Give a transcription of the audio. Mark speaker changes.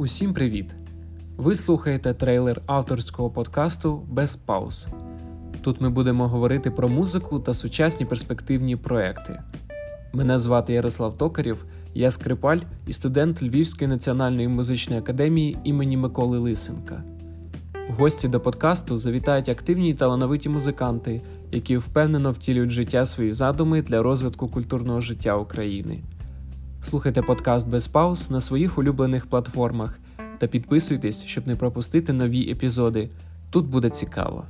Speaker 1: Усім привіт! Ви слухаєте трейлер авторського подкасту Без пауз. Тут ми будемо говорити про музику та сучасні перспективні проекти. Мене звати Ярослав Токарєв, я скрипаль і студент Львівської національної музичної академії імені Миколи Лисенка. Гості до подкасту завітають активні й талановиті музиканти, які впевнено втілюють життя свої задуми для розвитку культурного життя України. Слухайте подкаст без пауз на своїх улюблених платформах та підписуйтесь, щоб не пропустити нові епізоди. Тут буде цікаво.